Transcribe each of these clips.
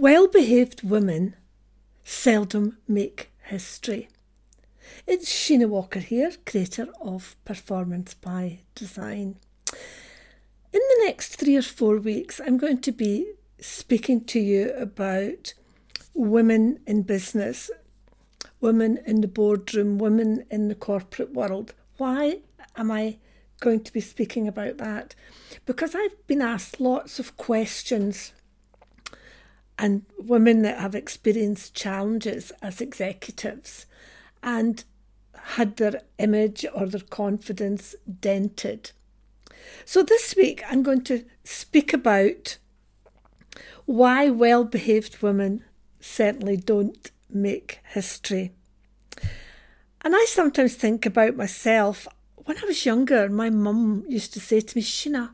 Well behaved women seldom make history. It's Sheena Walker here, creator of Performance by Design. In the next three or four weeks, I'm going to be speaking to you about women in business, women in the boardroom, women in the corporate world. Why am I going to be speaking about that? Because I've been asked lots of questions and women that have experienced challenges as executives and had their image or their confidence dented. So, this week I'm going to speak about why well behaved women certainly don't make history. And I sometimes think about myself. When I was younger, my mum used to say to me, Sheena,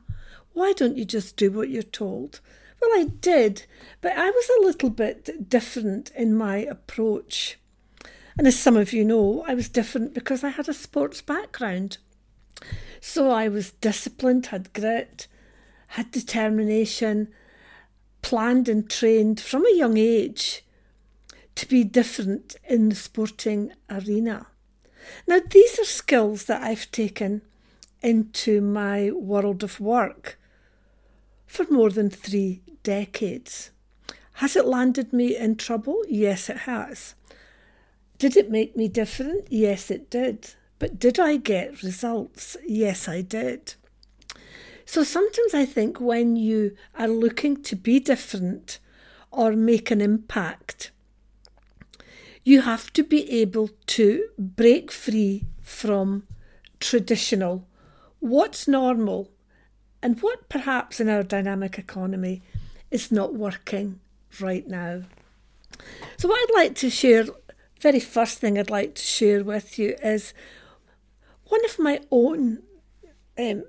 why don't you just do what you're told? Well, I did, but I was a little bit different in my approach. And as some of you know, I was different because I had a sports background. So I was disciplined, had grit, had determination, planned and trained from a young age to be different in the sporting arena. Now, these are skills that I've taken into my world of work for more than three decades. Has it landed me in trouble? Yes, it has. Did it make me different? Yes, it did. But did I get results? Yes, I did. So sometimes I think when you are looking to be different or make an impact, you have to be able to break free from traditional, what's normal, and what perhaps in our dynamic economy is not working right now. So, what I'd like to share, very first thing I'd like to share with you is one of my own um,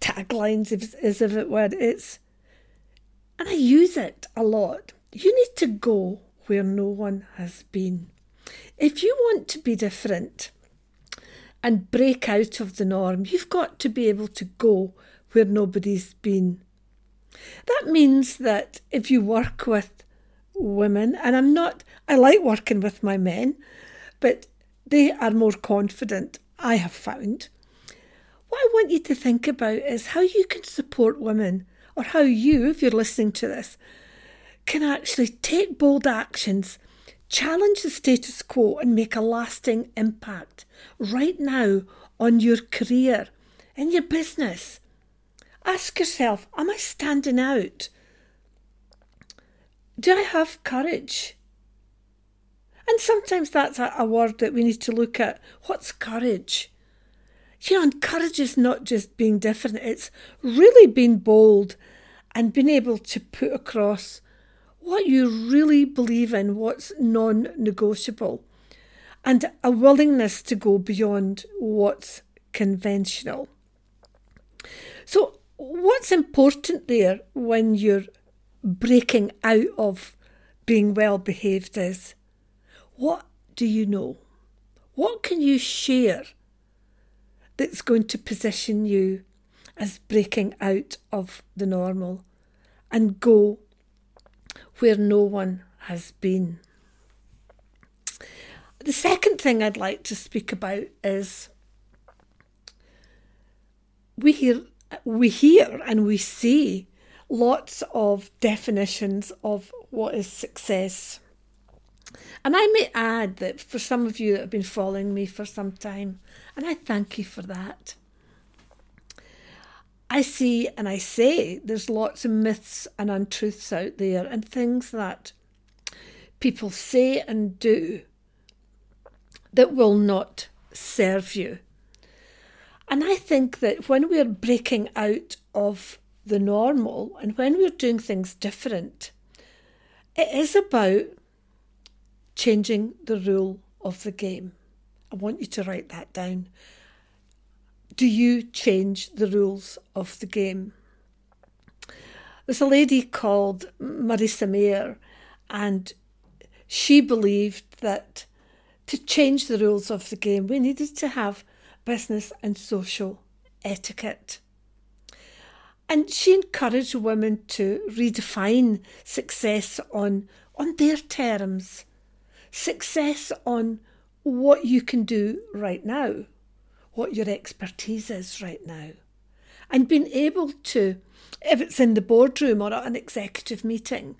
taglines, as if it were. It's, and I use it a lot. You need to go where no one has been. If you want to be different and break out of the norm, you've got to be able to go where nobody's been. That means that if you work with women, and I'm not, I like working with my men, but they are more confident, I have found. What I want you to think about is how you can support women, or how you, if you're listening to this, can actually take bold actions, challenge the status quo, and make a lasting impact right now on your career, in your business, Ask yourself Am I standing out? Do I have courage? And sometimes that's a, a word that we need to look at. What's courage? You know, and courage is not just being different, it's really being bold and being able to put across what you really believe in, what's non negotiable, and a willingness to go beyond what's conventional. So, what's important there when you're breaking out of being well behaved is what do you know? What can you share that's going to position you as breaking out of the normal and go where no one has been? The second thing I'd like to speak about is we hear we hear and we see lots of definitions of what is success. And I may add that for some of you that have been following me for some time, and I thank you for that, I see and I say there's lots of myths and untruths out there and things that people say and do that will not serve you. And I think that when we're breaking out of the normal and when we're doing things different, it is about changing the rule of the game. I want you to write that down. Do you change the rules of the game? There's a lady called Marissa Mayer, and she believed that to change the rules of the game, we needed to have business and social etiquette. And she encouraged women to redefine success on, on their terms, success on what you can do right now, what your expertise is right now, and being able to, if it's in the boardroom or at an executive meeting,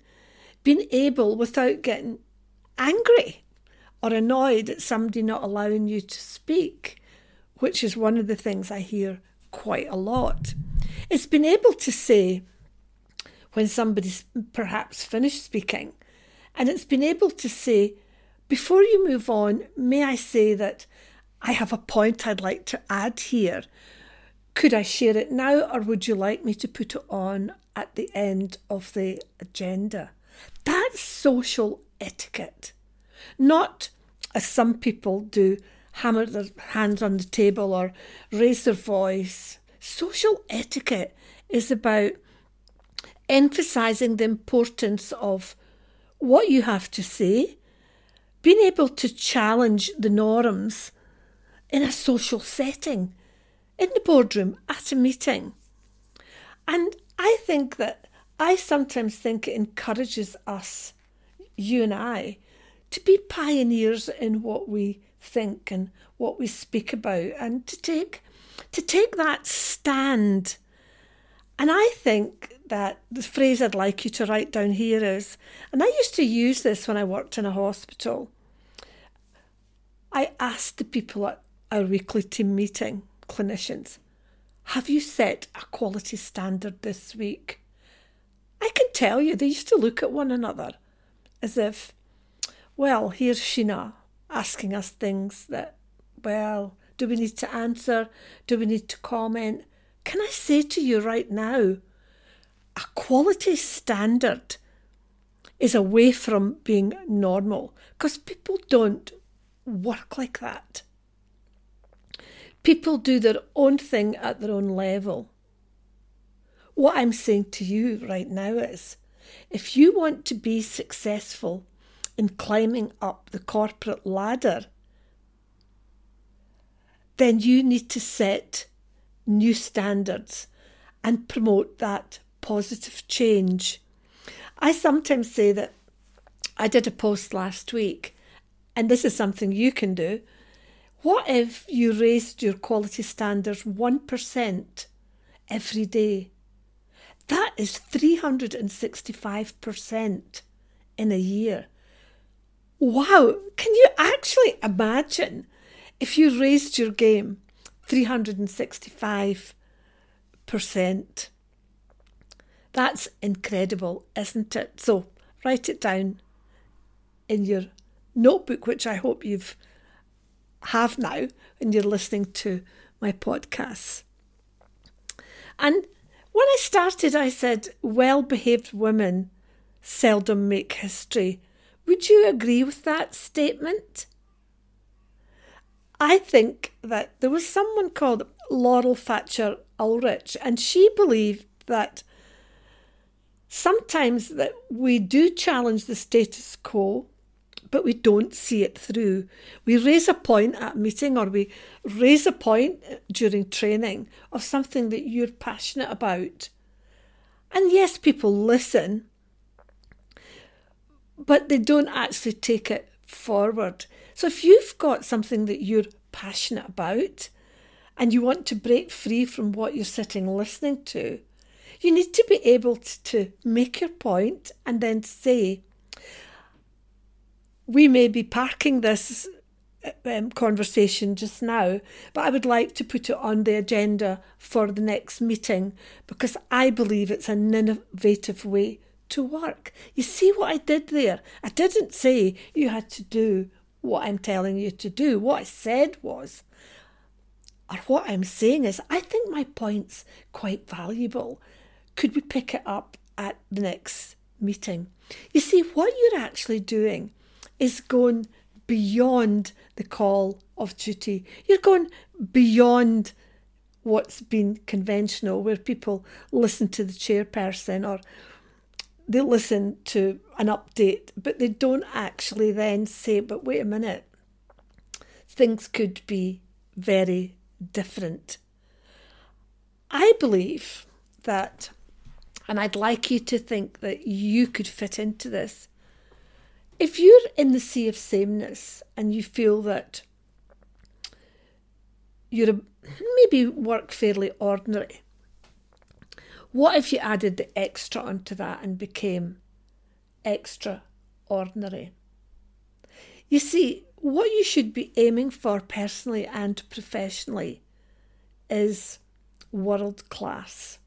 being able without getting angry or annoyed at somebody not allowing you to speak, which is one of the things I hear quite a lot. It's been able to say when somebody's perhaps finished speaking, and it's been able to say, before you move on, may I say that I have a point I'd like to add here. Could I share it now, or would you like me to put it on at the end of the agenda? That's social etiquette, not as some people do hammer their hands on the table or raise their voice. Social etiquette is about emphasizing the importance of what you have to say, being able to challenge the norms in a social setting, in the boardroom, at a meeting. And I think that I sometimes think it encourages us, you and I, to be pioneers in what we think and what we speak about and to take to take that stand. And I think that the phrase I'd like you to write down here is, and I used to use this when I worked in a hospital. I asked the people at our weekly team meeting, clinicians, have you set a quality standard this week? I can tell you, they used to look at one another as if, well, here's Sheena asking us things that, well, do we need to answer? Do we need to comment? Can I say to you right now, a quality standard is away from being normal because people don't work like that. People do their own thing at their own level. What I'm saying to you right now is if you want to be successful in climbing up the corporate ladder, then you need to set new standards and promote that positive change. I sometimes say that I did a post last week, and this is something you can do. What if you raised your quality standards 1% every day? That is 365% in a year. Wow, can you actually imagine if you raised your game 365%? That's incredible, isn't it? So write it down in your notebook, which I hope you've have now when you're listening to my podcasts. And when I started, I said, well behaved women seldom make history. Would you agree with that statement? I think that there was someone called Laurel Thatcher Ulrich, and she believed that sometimes that we do challenge the status quo but we don't see it through. We raise a point at a meeting or we raise a point during training of something that you're passionate about. And yes, people listen, but they don't actually take it forward. So if you've got something that you're passionate about and you want to break free from what you're sitting listening to, you need to be able to, to make your point and then say, we may be parking this um, conversation just now, but I would like to put it on the agenda for the next meeting because I believe it's an innovative way to work. You see what I did there? I didn't say you had to do what I'm telling you to do. What I said was, or what I'm saying is, I think my point's quite valuable. Could we pick it up at the next meeting? You see, what you're actually doing is going beyond the call of duty. You're going beyond what's been conventional, where people listen to the chairperson or they listen to an update, but they don't actually then say, but wait a minute, things could be very different. I believe that, and I'd like you to think that you could fit into this. If you're in the sea of sameness and you feel that you're a, maybe work fairly ordinary, what if you added the extra onto that and became extraordinary? You see, what you should be aiming for personally and professionally is world class.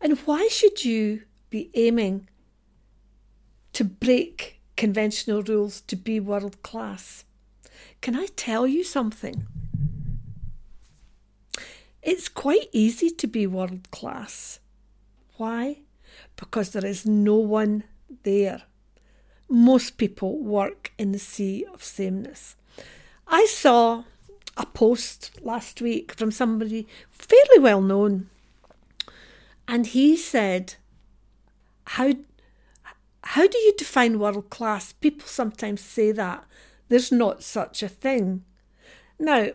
And why should you be aiming to break conventional rules to be world class? Can I tell you something? It's quite easy to be world class. Why? Because there is no one there. Most people work in the sea of sameness. I saw a post last week from somebody fairly well known, and he said, "How how do you define world class? People sometimes say that there's not such a thing." Now,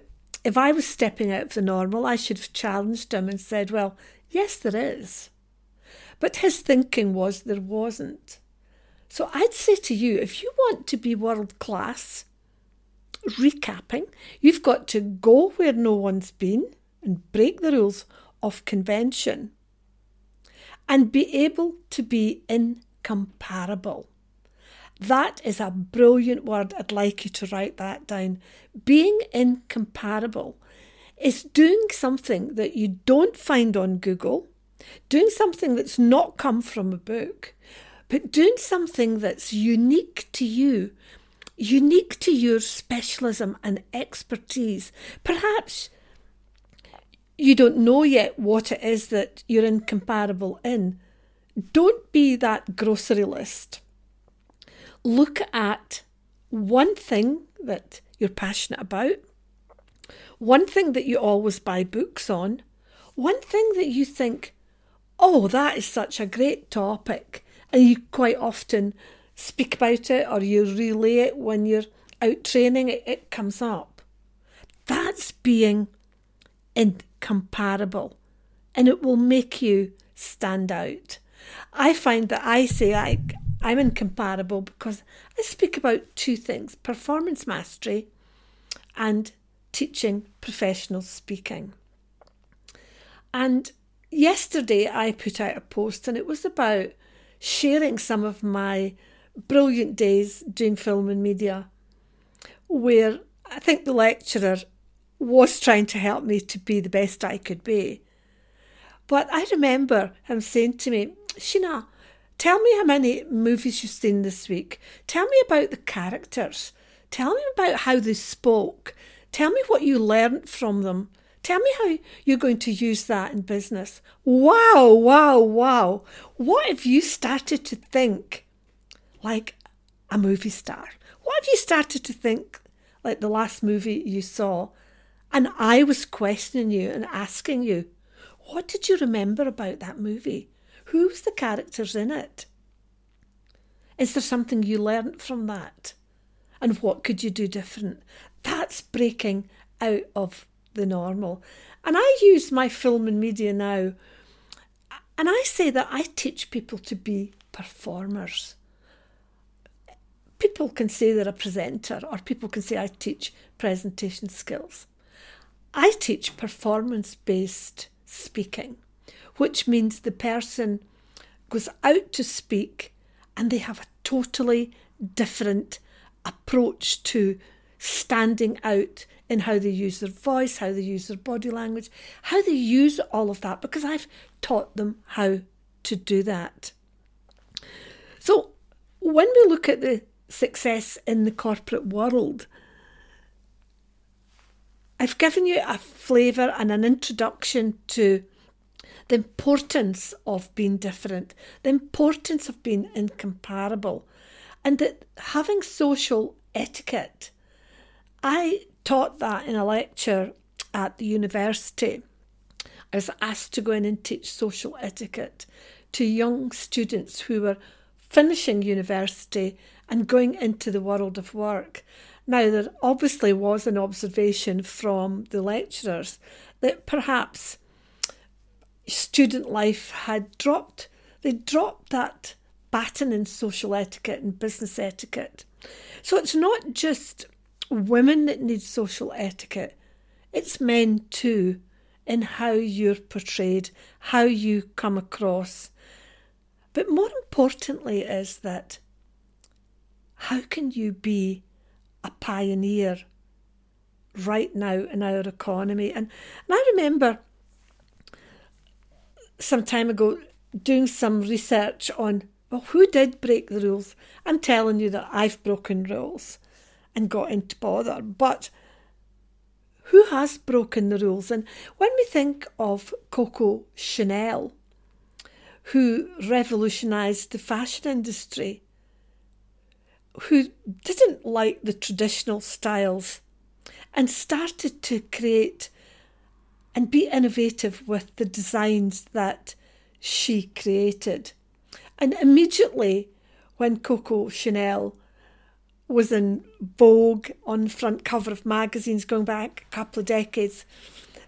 if I was stepping out of the normal, I should have challenged him and said, Well, yes, there is. But his thinking was there wasn't. So I'd say to you, if you want to be world class, recapping, you've got to go where no one's been and break the rules of convention and be able to be incomparable. That is a brilliant word. I'd like you to write that down. Being incomparable is doing something that you don't find on Google, doing something that's not come from a book, but doing something that's unique to you, unique to your specialism and expertise. Perhaps you don't know yet what it is that you're incomparable in. Don't be that grocery list look at one thing that you're passionate about, one thing that you always buy books on, one thing that you think, oh, that is such a great topic, and you quite often speak about it or you relay it when you're out training, it, it comes up. That's being incomparable and it will make you stand out. I find that I say I, I'm incomparable because I speak about two things performance mastery and teaching professional speaking. And yesterday I put out a post and it was about sharing some of my brilliant days doing film and media, where I think the lecturer was trying to help me to be the best I could be. But I remember him saying to me, Sheena, Tell me how many movies you've seen this week. Tell me about the characters. Tell me about how they spoke. Tell me what you learnt from them. Tell me how you're going to use that in business. Wow, wow, wow. What if you started to think like a movie star? What if you started to think like the last movie you saw and I was questioning you and asking you, what did you remember about that movie? Who's the characters in it? Is there something you learnt from that? And what could you do different? That's breaking out of the normal. And I use my film and media now, and I say that I teach people to be performers. People can say they're a presenter, or people can say I teach presentation skills. I teach performance based speaking which means the person goes out to speak and they have a totally different approach to standing out in how they use their voice, how they use their body language, how they use all of that, because I've taught them how to do that. So, when we look at the success in the corporate world, I've given you a flavour and an introduction to the importance of being different, the importance of being incomparable, and that having social etiquette. I taught that in a lecture at the university. I was asked to go in and teach social etiquette to young students who were finishing university and going into the world of work. Now, there obviously was an observation from the lecturers that perhaps student life had dropped, they dropped that baton in social etiquette and business etiquette. So it's not just women that need social etiquette, it's men too, in how you're portrayed, how you come across. But more importantly, is that how can you be a pioneer right now in our economy? And, and I remember some time ago doing some research on well, who did break the rules? I'm telling you that I've broken rules and got into bother, but who has broken the rules? And when we think of Coco Chanel, who revolutionised the fashion industry, who didn't like the traditional styles and started to create and be innovative with the designs that she created. And immediately, when Coco Chanel was in vogue on front cover of magazines going back a couple of decades,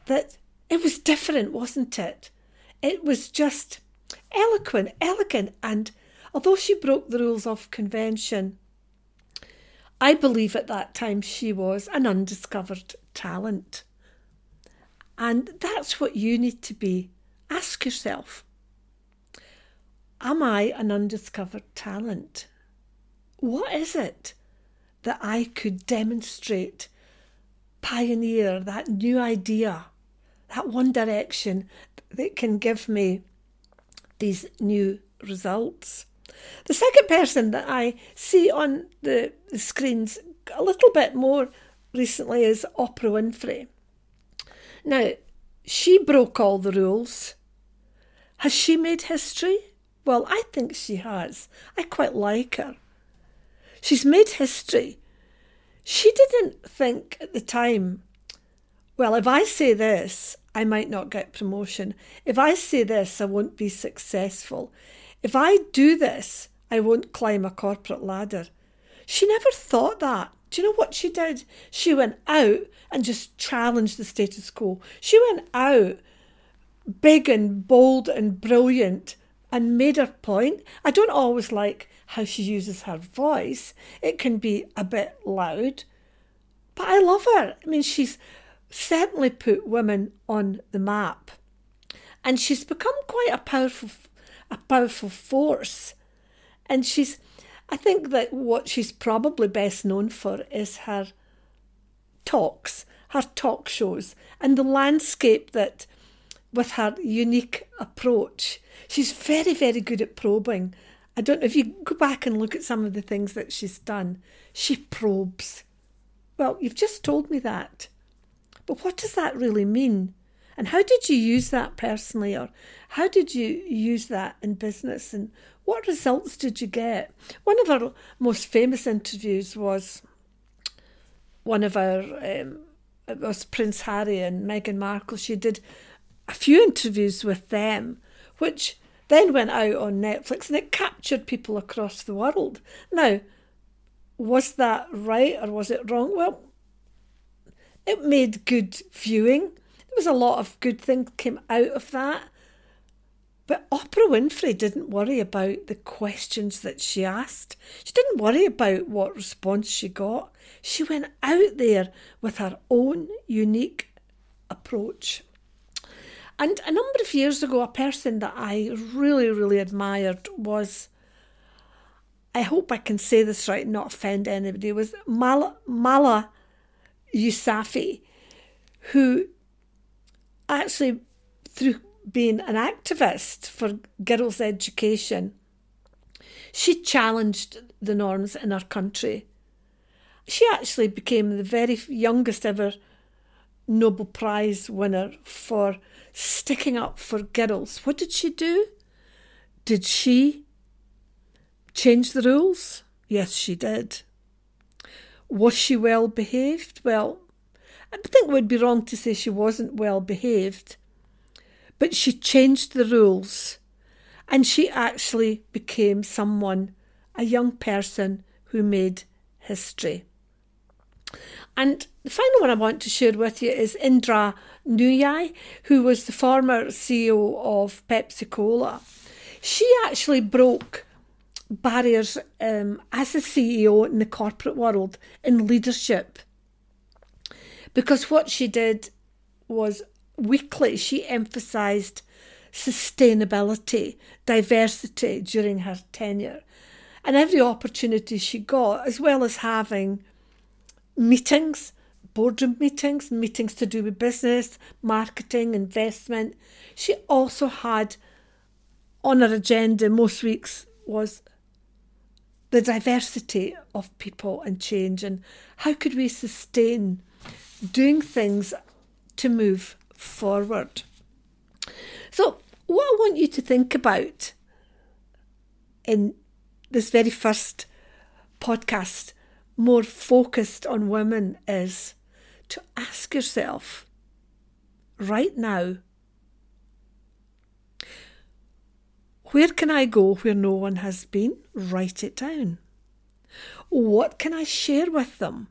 that it was different, wasn't it? It was just eloquent, elegant, and although she broke the rules of convention, I believe at that time she was an undiscovered talent. And that's what you need to be. Ask yourself Am I an undiscovered talent? What is it that I could demonstrate, pioneer that new idea, that one direction that can give me these new results? The second person that I see on the, screens a little bit more recently is Oprah Winfrey. Now, she broke all the rules. Has she made history? Well, I think she has. I quite like her. She's made history. She didn't think at the time, well, if I say this, I might not get promotion. If I say this, I won't be successful. If I do this, I won't climb a corporate ladder. She never thought that. Do you know what she did? She went out and just challenged the status quo. She went out big and bold and brilliant and made her point. I don't always like how she uses her voice, it can be a bit loud, but I love her. I mean, she's certainly put women on the map. And she's become quite a powerful a powerful force. And she's I think that what she's probably best known for is her talks, her talk shows, and the landscape that with her unique approach. She's very, very good at probing. I don't know if you go back and look at some of the things that she's done, she probes. Well, you've just told me that. But what does that really mean? And how did you use that personally, or how did you use that in business, and what results did you get? One of our most famous interviews was one of our, um, it was Prince Harry and Meghan Markle. She did a few interviews with them, which then went out on Netflix and it captured people across the world. Now, was that right or was it wrong? Well, it made good viewing. There was a lot of good things came out of that. But Oprah Winfrey didn't worry about the questions that she asked. She didn't worry about what response she got. She went out there with her own unique approach. And a number of years ago, a person that I really, really admired was, I hope I can say this right, not offend anybody, was Mala, Mala Yousafzai, who actually, through being an activist for girls' education, she challenged the norms in our country. She actually became the very youngest ever Nobel Prize winner for sticking up for girls. What did she do? Did she change the rules? Yes, she did. Was she well behaved? Well, I think it would be wrong to say she wasn't well behaved, but she changed the rules and she actually became someone, a young person who made history. And the final one I want to share with you is Indra Nooyi, who was the former CEO of Pepsi Cola. She actually broke barriers um, as a CEO in the corporate world in leadership because what she did was weekly she emphasised sustainability, diversity during her tenure. And every opportunity she got, as well as having meetings, boardroom meetings, meetings to do with business, marketing, investment, she also had on her agenda most weeks was the diversity of people and change and how could we sustain doing things to move forward. So, what I want you to think about in this very first podcast, more focused on women, is to ask yourself right now where can I go where no one has been? Write it down. What can I share with them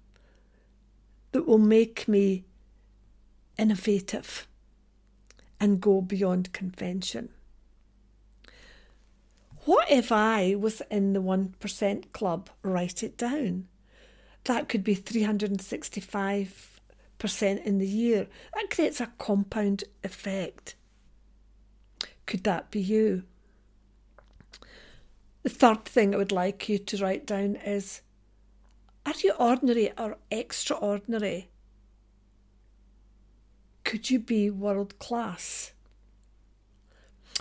that will make me innovative and go beyond convention. What if I was in the 1% club? Write it down. That could be 365% in the year. That creates a compound effect. Could that be you? The third thing I would like you to write down is Are you ordinary or extraordinary? Could you be world class?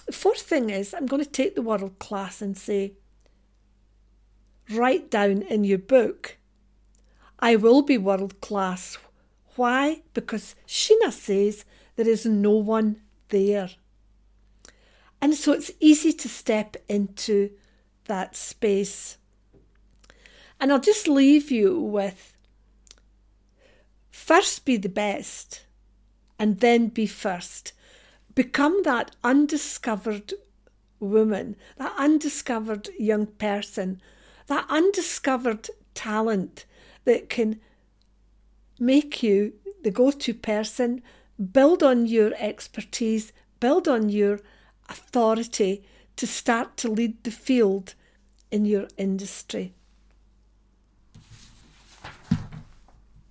The fourth thing is, I'm going to take the world class and say, write down in your book, I will be world class. Why? Because Sheena says there is no one there. And so it's easy to step into that space. And I'll just leave you with first be the best and then be first. Become that undiscovered woman, that undiscovered young person, that undiscovered talent that can make you the go to person, build on your expertise, build on your authority to start to lead the field in your industry.